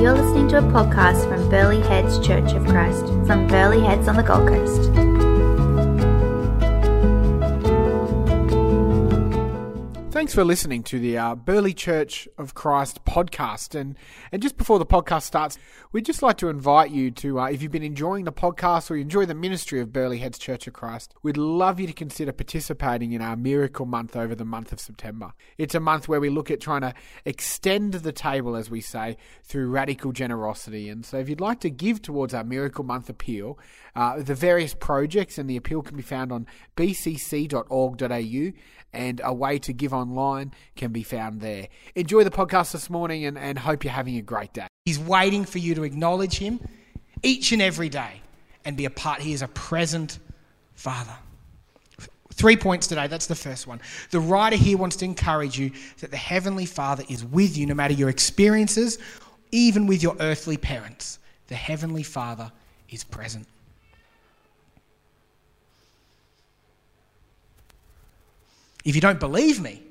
You're listening to a podcast from Burleigh Heads Church of Christ from Burleigh Heads on the Gold Coast. Thanks for listening to the uh, Burleigh Church of Christ podcast. And, and just before the podcast starts, we'd just like to invite you to, uh, if you've been enjoying the podcast or you enjoy the ministry of Burleigh Heads Church of Christ, we'd love you to consider participating in our Miracle Month over the month of September. It's a month where we look at trying to extend the table, as we say, through radical generosity. And so if you'd like to give towards our Miracle Month appeal, uh, the various projects and the appeal can be found on bcc.org.au and a way to give online can be found there. Enjoy the podcast this morning and, and hope you're having a great day. He's waiting for you to acknowledge him each and every day and be a part. He is a present Father. Three points today. That's the first one. The writer here wants to encourage you that the Heavenly Father is with you no matter your experiences, even with your earthly parents. The Heavenly Father is present. If you don't believe me,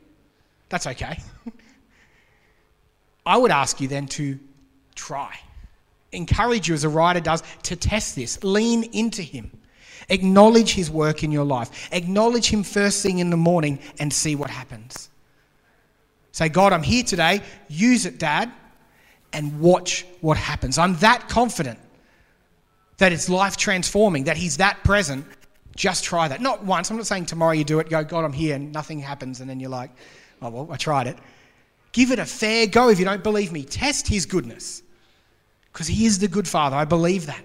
that's okay. I would ask you then to try. Encourage you, as a writer does, to test this. Lean into Him. Acknowledge His work in your life. Acknowledge Him first thing in the morning and see what happens. Say, God, I'm here today. Use it, Dad, and watch what happens. I'm that confident that it's life transforming, that He's that present. Just try that. Not once. I'm not saying tomorrow you do it, go, God, I'm here, and nothing happens, and then you're like, oh, well, I tried it. Give it a fair go if you don't believe me. Test His goodness because He is the good Father. I believe that.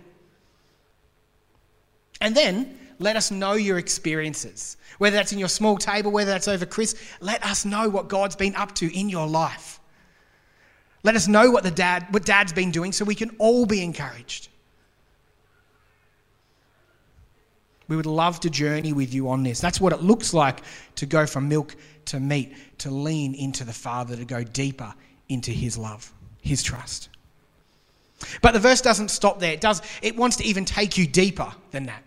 And then let us know your experiences, whether that's in your small table, whether that's over Chris. Let us know what God's been up to in your life. Let us know what the dad, what Dad's been doing, so we can all be encouraged. We would love to journey with you on this. That's what it looks like to go from milk to meat, to lean into the Father, to go deeper into His love, His trust. But the verse doesn't stop there. It does. It wants to even take you deeper than that.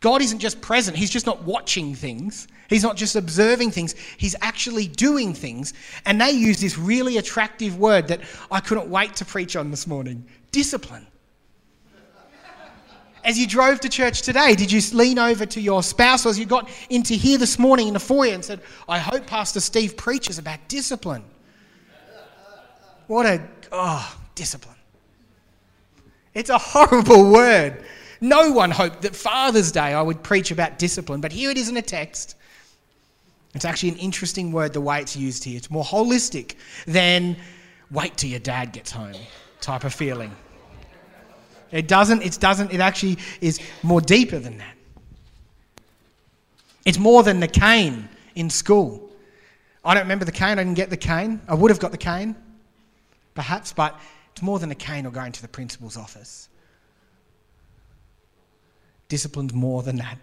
God isn't just present. He's just not watching things. He's not just observing things. He's actually doing things. And they use this really attractive word that I couldn't wait to preach on this morning discipline. As you drove to church today, did you lean over to your spouse or as you got into here this morning in the foyer and said, I hope Pastor Steve preaches about discipline? What a, oh, discipline. It's a horrible word. No one hoped that Father's Day I would preach about discipline, but here it is in a text. It's actually an interesting word the way it's used here. It's more holistic than wait till your dad gets home type of feeling. It doesn't, it doesn't, it actually is more deeper than that. It's more than the cane in school. I don't remember the cane, I didn't get the cane. I would have got the cane, perhaps, but it's more than a cane or going to the principal's office. Discipline's more than that.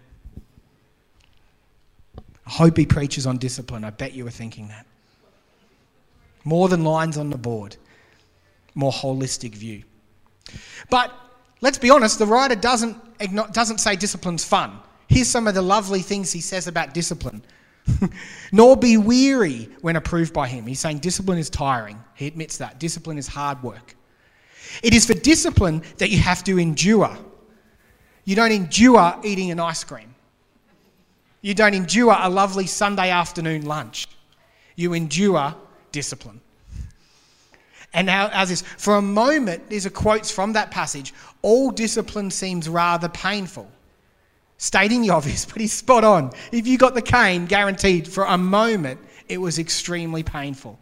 I hope he preaches on discipline. I bet you were thinking that. More than lines on the board, more holistic view. But let's be honest, the writer doesn't, doesn't say discipline's fun. Here's some of the lovely things he says about discipline. Nor be weary when approved by him. He's saying discipline is tiring. He admits that. Discipline is hard work. It is for discipline that you have to endure. You don't endure eating an ice cream. You don't endure a lovely Sunday afternoon lunch. You endure discipline. And now, as this, for a moment, these are quotes from that passage. All discipline seems rather painful. Stating the obvious, but he's spot on. If you got the cane, guaranteed for a moment, it was extremely painful.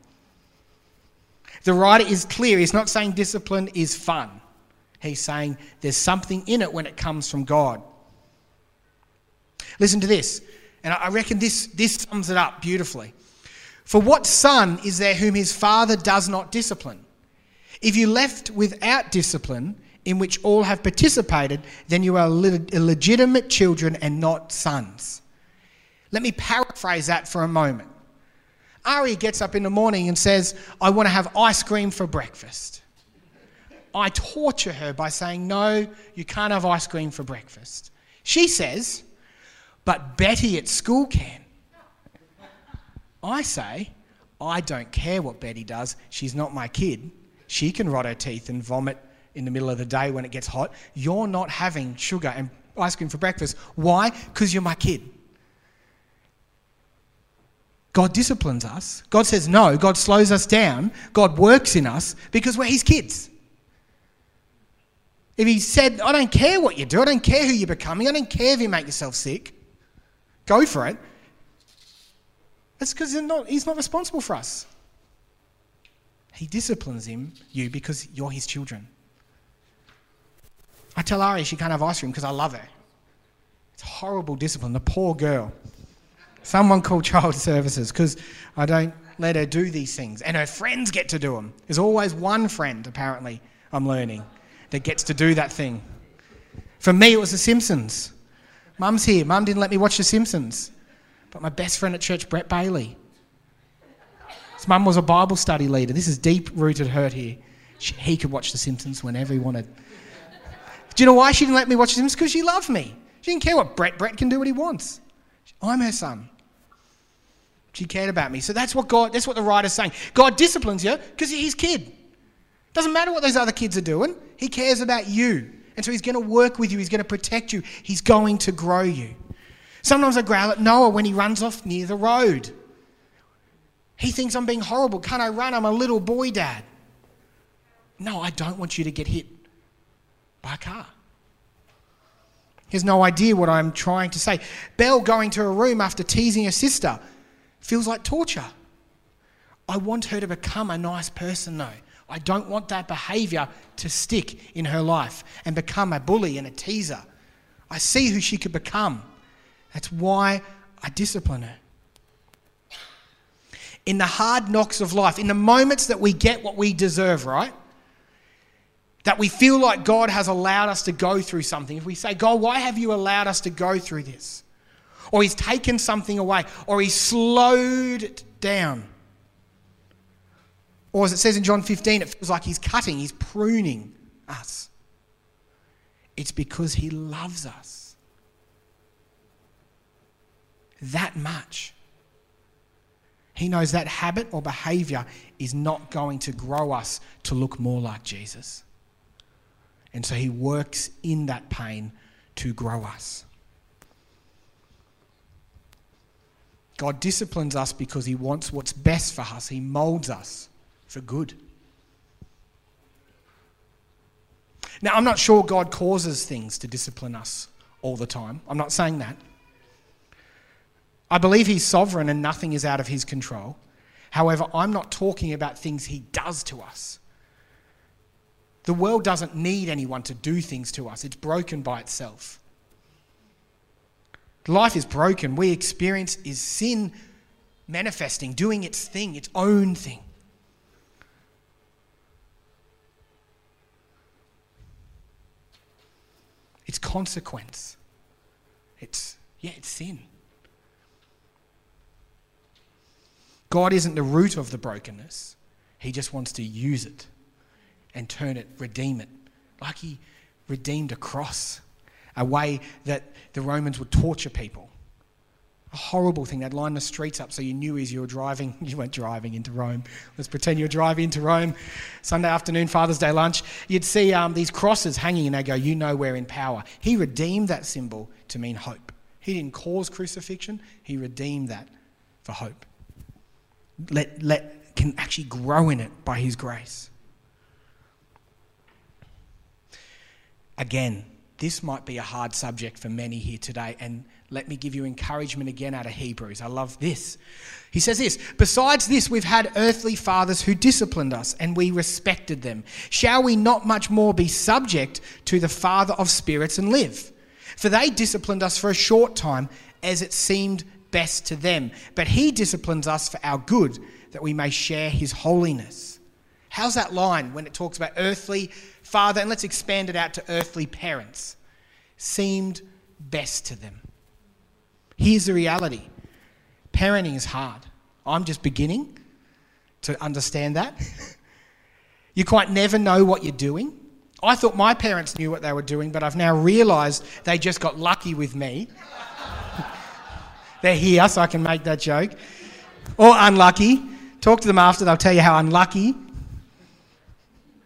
The writer is clear. He's not saying discipline is fun. He's saying there's something in it when it comes from God. Listen to this, and I reckon this, this sums it up beautifully. For what son is there whom his father does not discipline? If you left without discipline, in which all have participated, then you are illegitimate children and not sons. Let me paraphrase that for a moment. Ari gets up in the morning and says, I want to have ice cream for breakfast. I torture her by saying, No, you can't have ice cream for breakfast. She says, But Betty at school can. I say, I don't care what Betty does. She's not my kid. She can rot her teeth and vomit in the middle of the day when it gets hot. You're not having sugar and ice cream for breakfast. Why? Because you're my kid. God disciplines us. God says no. God slows us down. God works in us because we're His kids. If He said, I don't care what you do, I don't care who you're becoming, I don't care if you make yourself sick, go for it. That's because He's not responsible for us. He disciplines him, you, because you're His children. I tell Ari she can't have ice cream because I love her. It's horrible discipline. The poor girl. Someone call child services because I don't let her do these things. And her friends get to do them. There's always one friend, apparently, I'm learning, that gets to do that thing. For me, it was The Simpsons. Mum's here. Mum didn't let me watch The Simpsons. But my best friend at church, Brett Bailey. His mum was a Bible study leader. This is deep rooted hurt here. She, he could watch The Simpsons whenever he wanted. Do you know why she didn't let me watch The Simpsons? Because she loved me. She didn't care what Brett. Brett can do what he wants. I'm her son. She cared about me. So that's what God, that's what the writer's saying. God disciplines you because you're his kid. Doesn't matter what those other kids are doing, he cares about you. And so he's going to work with you, he's going to protect you, he's going to grow you. Sometimes I growl at Noah when he runs off near the road. He thinks I'm being horrible. Can't I run? I'm a little boy, Dad. No, I don't want you to get hit by a car. He has no idea what I'm trying to say. Belle going to her room after teasing her sister feels like torture. I want her to become a nice person, though. I don't want that behaviour to stick in her life and become a bully and a teaser. I see who she could become. That's why I discipline her. In the hard knocks of life, in the moments that we get what we deserve, right? That we feel like God has allowed us to go through something. If we say, God, why have you allowed us to go through this? Or He's taken something away, or He's slowed it down. Or as it says in John 15, it feels like He's cutting, He's pruning us. It's because He loves us that much. He knows that habit or behavior is not going to grow us to look more like Jesus. And so he works in that pain to grow us. God disciplines us because he wants what's best for us. He molds us for good. Now, I'm not sure God causes things to discipline us all the time. I'm not saying that. I believe He's sovereign and nothing is out of His control. However, I'm not talking about things He does to us. The world doesn't need anyone to do things to us, it's broken by itself. Life is broken. We experience is sin manifesting, doing its thing, its own thing. It's consequence. It's, yeah, it's sin. God isn't the root of the brokenness, He just wants to use it and turn it, redeem it. Like he redeemed a cross, a way that the Romans would torture people. A horrible thing. They'd line the streets up so you knew as you were driving, you weren't driving into Rome. Let's pretend you were driving into Rome. Sunday afternoon, Father's Day lunch, you'd see um, these crosses hanging and they go, You know we're in power. He redeemed that symbol to mean hope. He didn't cause crucifixion, he redeemed that for hope. Let, let, can actually grow in it by his grace. Again, this might be a hard subject for many here today, and let me give you encouragement again out of Hebrews. I love this. He says this Besides this, we've had earthly fathers who disciplined us, and we respected them. Shall we not much more be subject to the Father of spirits and live? For they disciplined us for a short time, as it seemed best to them. But He disciplines us for our good, that we may share His holiness. How's that line when it talks about earthly father, and let's expand it out to earthly parents, seemed best to them. Here's the reality parenting is hard. I'm just beginning to understand that. you quite never know what you're doing. I thought my parents knew what they were doing, but I've now realised they just got lucky with me. They're here, so I can make that joke. Or unlucky. Talk to them after, they'll tell you how unlucky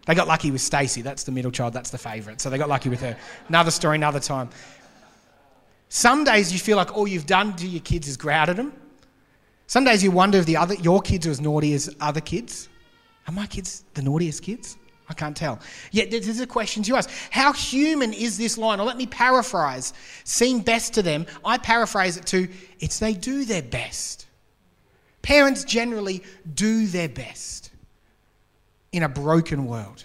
They got lucky with Stacy. That's the middle child. That's the favourite. So they got lucky with her. Another story, another time. Some days you feel like all you've done to your kids is grout at them. Some days you wonder if the other, your kids are as naughty as other kids. Are my kids the naughtiest kids? I can't tell. Yet this is a question to ask. How human is this line? Or let me paraphrase. Seem best to them, I paraphrase it to it's they do their best. Parents generally do their best in a broken world.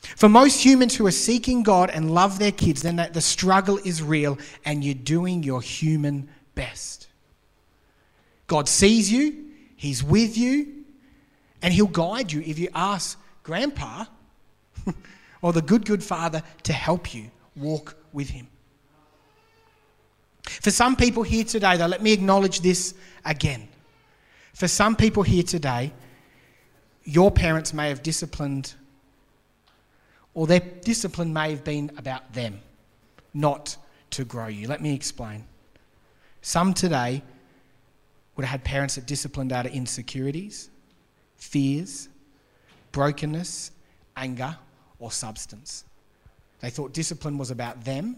For most humans who are seeking God and love their kids, then the struggle is real and you're doing your human best. God sees you, He's with you, and He'll guide you if you ask Grandpa or the good, good Father to help you walk with Him. For some people here today, though, let me acknowledge this again. For some people here today, your parents may have disciplined, or their discipline may have been about them, not to grow you. Let me explain. Some today would have had parents that disciplined out of insecurities, fears, brokenness, anger, or substance. They thought discipline was about them,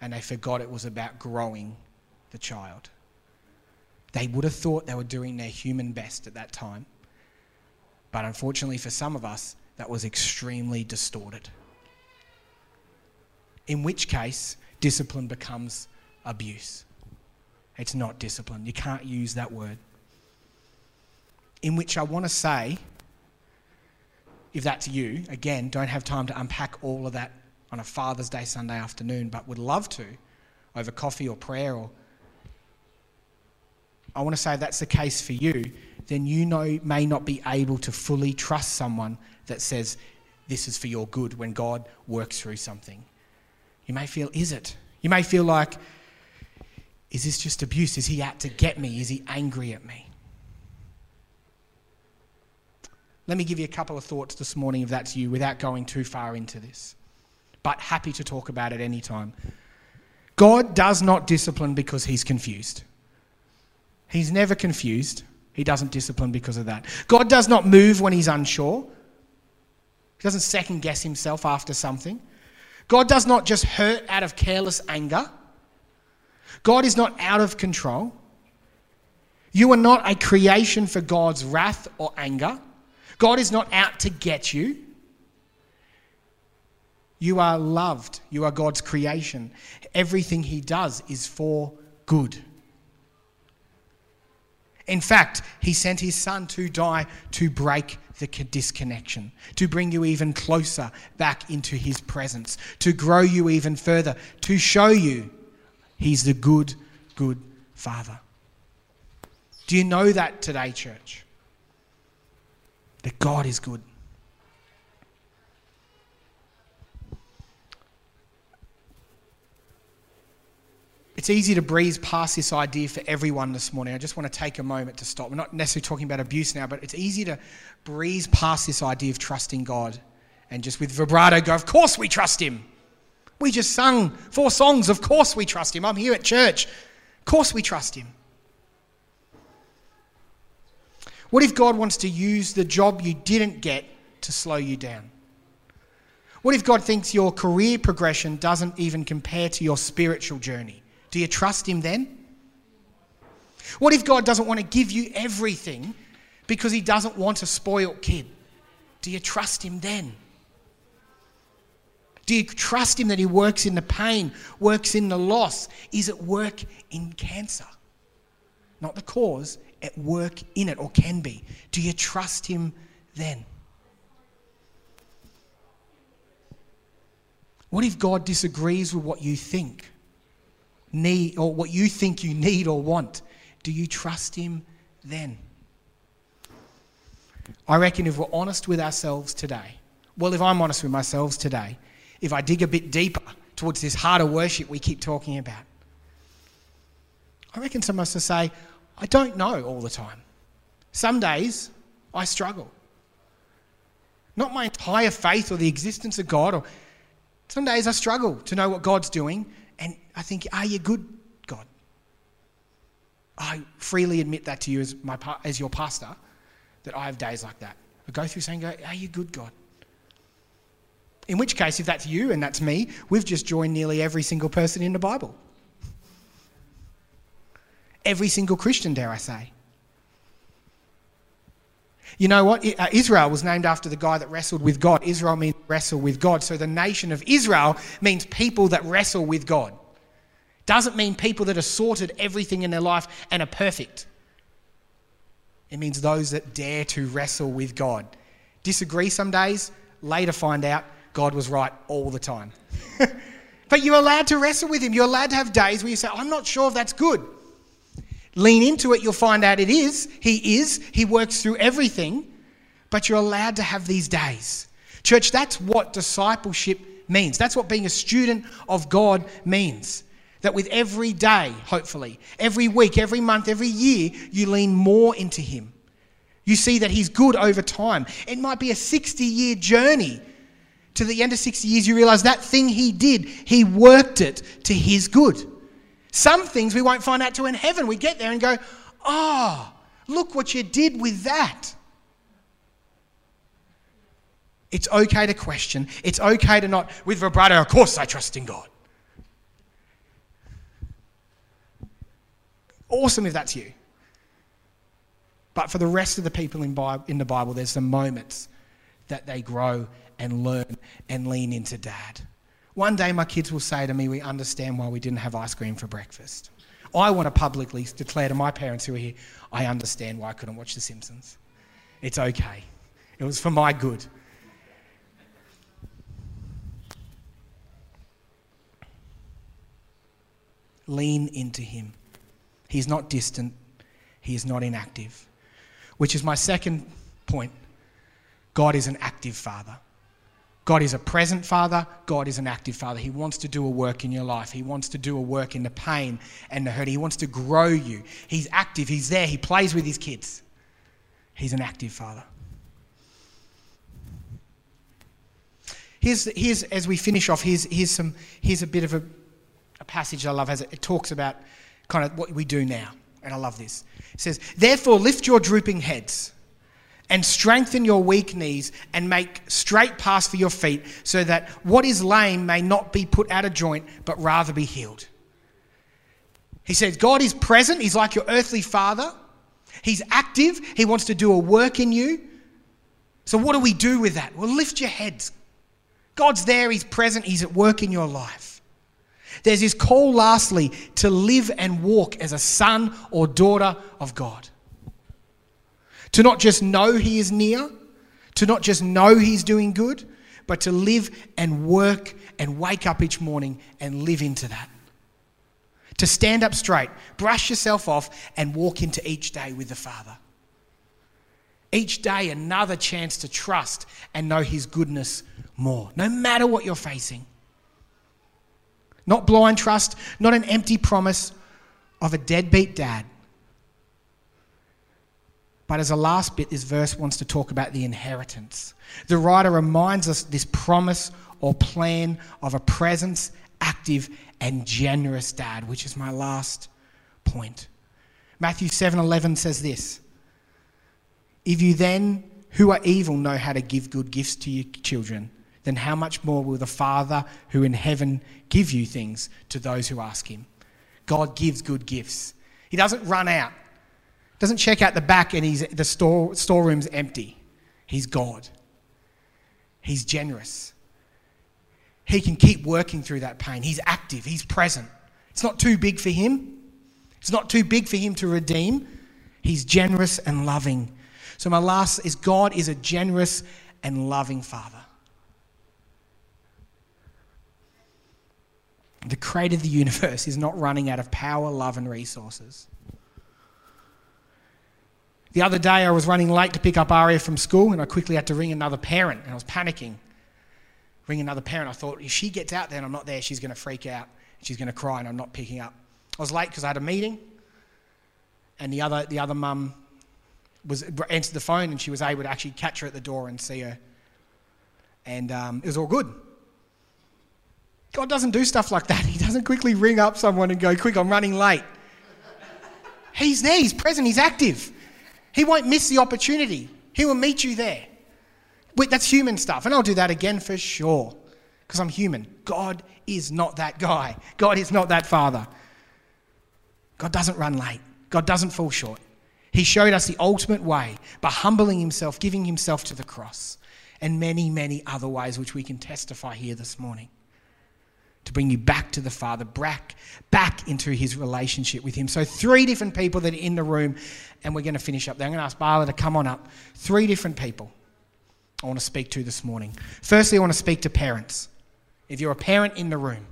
and they forgot it was about growing the child. They would have thought they were doing their human best at that time. But unfortunately, for some of us, that was extremely distorted. In which case, discipline becomes abuse. It's not discipline. You can't use that word. In which I want to say, if that's you, again, don't have time to unpack all of that on a Father's Day Sunday afternoon, but would love to over coffee or prayer or I want to say that's the case for you, then you know, may not be able to fully trust someone that says, This is for your good when God works through something. You may feel, Is it? You may feel like, Is this just abuse? Is he out to get me? Is he angry at me? Let me give you a couple of thoughts this morning if that's you without going too far into this. But happy to talk about it any time. God does not discipline because he's confused. He's never confused. He doesn't discipline because of that. God does not move when he's unsure. He doesn't second guess himself after something. God does not just hurt out of careless anger. God is not out of control. You are not a creation for God's wrath or anger. God is not out to get you. You are loved. You are God's creation. Everything He does is for good. In fact, he sent his son to die to break the disconnection, to bring you even closer back into his presence, to grow you even further, to show you he's the good, good Father. Do you know that today, church? That God is good. It's easy to breeze past this idea for everyone this morning. I just want to take a moment to stop. We're not necessarily talking about abuse now, but it's easy to breeze past this idea of trusting God and just with vibrato go, Of course we trust Him. We just sung four songs. Of course we trust Him. I'm here at church. Of course we trust Him. What if God wants to use the job you didn't get to slow you down? What if God thinks your career progression doesn't even compare to your spiritual journey? Do you trust Him then? What if God doesn't want to give you everything because He doesn't want a spoiled kid? Do you trust Him then? Do you trust Him that He works in the pain, works in the loss? Is it work in cancer? Not the cause, at work in it, or can be. Do you trust Him then? What if God disagrees with what you think? need or what you think you need or want, do you trust Him then? I reckon if we're honest with ourselves today, well, if I'm honest with myself today, if I dig a bit deeper towards this heart of worship we keep talking about, I reckon some of us will say, I don't know all the time. Some days I struggle. Not my entire faith or the existence of God, or some days I struggle to know what God's doing, and I think, are you good, God? I freely admit that to you as, my, as your pastor, that I have days like that. I go through saying, Are you good, God? In which case, if that's you and that's me, we've just joined nearly every single person in the Bible. Every single Christian, dare I say. You know what? Uh, Israel was named after the guy that wrestled with God. Israel means wrestle with God. So the nation of Israel means people that wrestle with God. Doesn't mean people that have sorted everything in their life and are perfect. It means those that dare to wrestle with God. Disagree some days, later find out God was right all the time. but you're allowed to wrestle with Him. You're allowed to have days where you say, I'm not sure if that's good. Lean into it, you'll find out it is. He is. He works through everything. But you're allowed to have these days. Church, that's what discipleship means. That's what being a student of God means. That with every day, hopefully, every week, every month, every year, you lean more into Him. You see that He's good over time. It might be a 60 year journey. To the end of 60 years, you realize that thing He did, He worked it to His good. Some things we won't find out till in heaven. We get there and go, oh, look what you did with that. It's okay to question. It's okay to not, with vibrato, of course I trust in God. Awesome if that's you. But for the rest of the people in, in the Bible, there's some moments that they grow and learn and lean into dad. One day my kids will say to me, We understand why we didn't have ice cream for breakfast. I want to publicly declare to my parents who are here, I understand why I couldn't watch The Simpsons. It's okay. It was for my good. Lean into Him. He's not distant, He is not inactive. Which is my second point. God is an active Father. God is a present father. God is an active father. He wants to do a work in your life. He wants to do a work in the pain and the hurt. He wants to grow you. He's active. He's there. He plays with his kids. He's an active father. Here's, here's as we finish off, here's, here's, some, here's a bit of a, a passage I love as it, it talks about kind of what we do now. And I love this. It says, Therefore, lift your drooping heads and strengthen your weak knees and make straight paths for your feet so that what is lame may not be put out of joint but rather be healed. He says, God is present. He's like your earthly father. He's active. He wants to do a work in you. So, what do we do with that? Well, lift your heads. God's there. He's present. He's at work in your life. There's this call, lastly, to live and walk as a son or daughter of God to not just know He is near, to not just know He's doing good, but to live and work and wake up each morning and live into that. To stand up straight, brush yourself off, and walk into each day with the Father. Each day, another chance to trust and know His goodness more, no matter what you're facing. Not blind trust, not an empty promise of a deadbeat dad, but as a last bit, this verse wants to talk about the inheritance. The writer reminds us this promise or plan of a presence, active, and generous dad, which is my last point. Matthew 7:11 says this: If you then who are evil know how to give good gifts to your children, then how much more will the Father who in heaven give you things to those who ask him? God gives good gifts. He doesn't run out. Doesn't check out the back and he's, the store, storeroom's empty. He's God. He's generous. He can keep working through that pain. He's active. He's present. It's not too big for him. It's not too big for him to redeem. He's generous and loving. So, my last is God is a generous and loving Father. The creator of the universe is not running out of power, love, and resources. The other day, I was running late to pick up Aria from school, and I quickly had to ring another parent, and I was panicking. Ring another parent. I thought, if she gets out there and I'm not there, she's going to freak out. She's going to cry, and I'm not picking up. I was late because I had a meeting, and the other, the other mum was answered the phone, and she was able to actually catch her at the door and see her. And um, it was all good. God doesn't do stuff like that. He doesn't quickly ring up someone and go, Quick, I'm running late. He's there, He's present, He's active. He won't miss the opportunity. He will meet you there. Wait, that's human stuff. And I'll do that again for sure because I'm human. God is not that guy. God is not that father. God doesn't run late. God doesn't fall short. He showed us the ultimate way by humbling himself, giving himself to the cross, and many, many other ways which we can testify here this morning to bring you back to the Father, back, back into his relationship with him. So, three different people that are in the room, and we're going to finish up there. I'm going to ask Barla to come on up. Three different people I want to speak to this morning. Firstly, I want to speak to parents. If you're a parent in the room,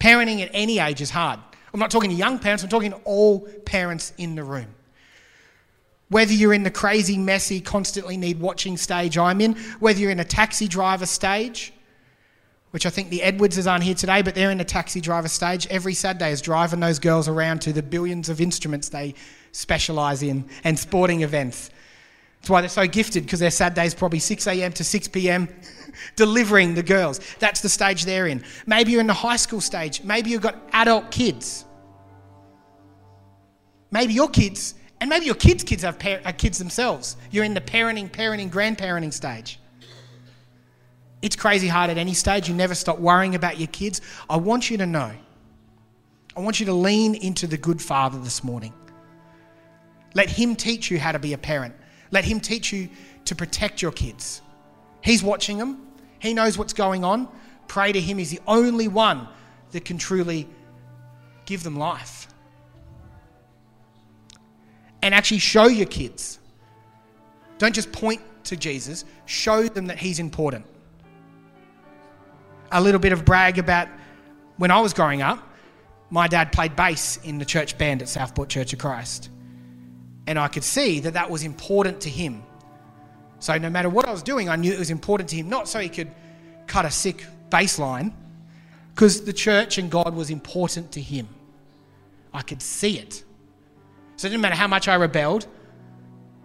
parenting at any age is hard. I'm not talking to young parents, I'm talking to all parents in the room. Whether you're in the crazy, messy, constantly need watching stage I'm in, whether you're in a taxi driver stage, which I think the Edwardses aren't here today, but they're in a taxi driver stage. Every Saturday is driving those girls around to the billions of instruments they specialise in and sporting events. That's why they're so gifted because their Saturday is probably 6 a.m. to 6 p.m. delivering the girls. That's the stage they're in. Maybe you're in the high school stage. Maybe you've got adult kids. Maybe your kids, and maybe your kids' kids have par- uh, kids themselves. You're in the parenting, parenting, grandparenting stage. It's crazy hard at any stage. You never stop worrying about your kids. I want you to know. I want you to lean into the good father this morning. Let him teach you how to be a parent. Let him teach you to protect your kids. He's watching them, he knows what's going on. Pray to him. He's the only one that can truly give them life. And actually show your kids. Don't just point to Jesus, show them that he's important a little bit of brag about when I was growing up. My dad played bass in the church band at Southport Church of Christ. And I could see that that was important to him. So no matter what I was doing, I knew it was important to him, not so he could cut a sick bass line, because the church and God was important to him. I could see it. So it didn't matter how much I rebelled,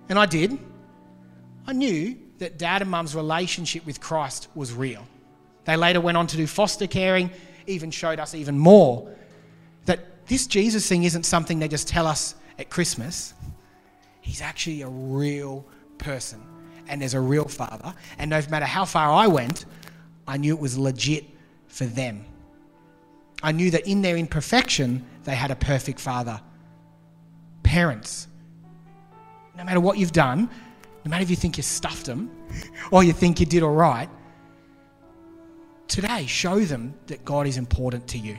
and I did, I knew that dad and mum's relationship with Christ was real. They later went on to do foster caring, even showed us even more that this Jesus thing isn't something they just tell us at Christmas. He's actually a real person, and there's a real father. And no matter how far I went, I knew it was legit for them. I knew that in their imperfection, they had a perfect father. Parents, no matter what you've done, no matter if you think you stuffed them or you think you did all right, today, show them that God is important to you.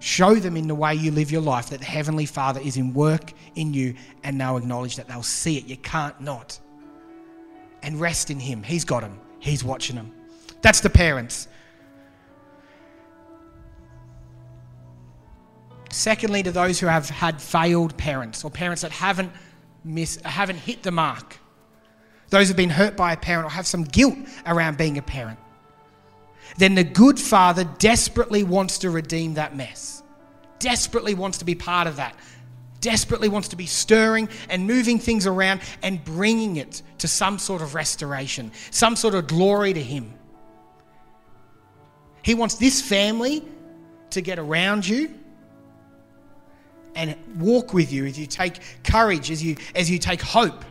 Show them in the way you live your life that the Heavenly Father is in work in you and they'll acknowledge that they'll see it. You can't not. And rest in Him. He's got them, He's watching them. That's the parents. Secondly, to those who have had failed parents or parents that haven't, miss, haven't hit the mark, those who have been hurt by a parent or have some guilt around being a parent then the good father desperately wants to redeem that mess, desperately wants to be part of that, desperately wants to be stirring and moving things around and bringing it to some sort of restoration, some sort of glory to him. He wants this family to get around you and walk with you as you take courage, as you, as you take hope,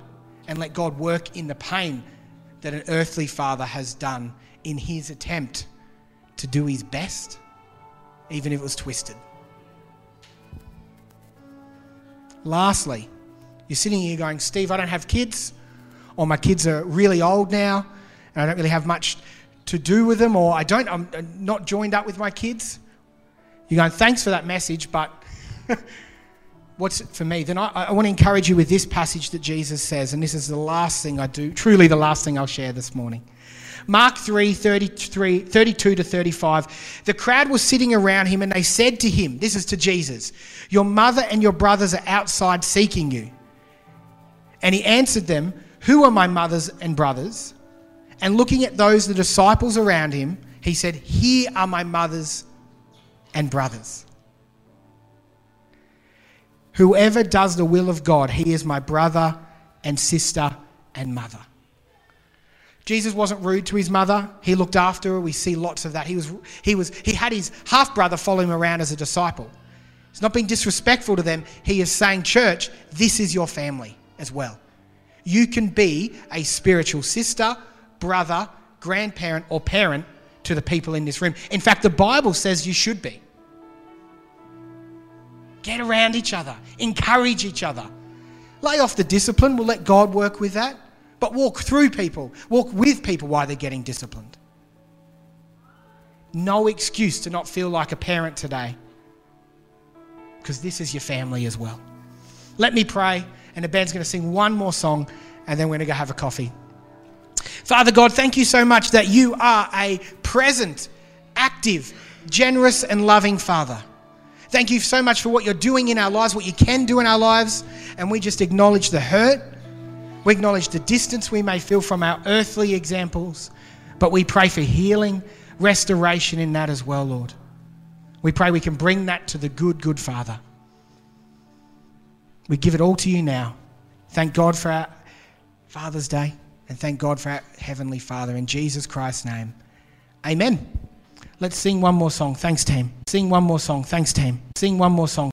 and let God work in the pain that an earthly father has done in his attempt to do his best, even if it was twisted. Lastly, you're sitting here going, Steve, I don't have kids, or my kids are really old now, and I don't really have much to do with them, or I don't, I'm not joined up with my kids. You're going, thanks for that message, but what's it for me? Then I, I want to encourage you with this passage that Jesus says, and this is the last thing I do, truly the last thing I'll share this morning. Mark 3 33, 32 to 35. The crowd was sitting around him and they said to him, This is to Jesus, Your mother and your brothers are outside seeking you. And he answered them, Who are my mothers and brothers? And looking at those, the disciples around him, he said, Here are my mothers and brothers. Whoever does the will of God, he is my brother and sister and mother. Jesus wasn't rude to his mother. He looked after her. We see lots of that. He, was, he, was, he had his half brother follow him around as a disciple. He's not being disrespectful to them. He is saying, Church, this is your family as well. you can be a spiritual sister, brother, grandparent, or parent to the people in this room. In fact, the Bible says you should be. Get around each other, encourage each other. Lay off the discipline, we'll let God work with that. But walk through people, walk with people while they're getting disciplined. No excuse to not feel like a parent today because this is your family as well. Let me pray, and the band's going to sing one more song, and then we're going to go have a coffee. Father God, thank you so much that you are a present, active, generous, and loving Father. Thank you so much for what you're doing in our lives, what you can do in our lives, and we just acknowledge the hurt. We acknowledge the distance we may feel from our earthly examples, but we pray for healing, restoration in that as well, Lord. We pray we can bring that to the good, good Father. We give it all to you now. Thank God for our Father's Day and thank God for our Heavenly Father in Jesus Christ's name. Amen. Let's sing one more song. Thanks, team. Sing one more song. Thanks, team. Sing one more song.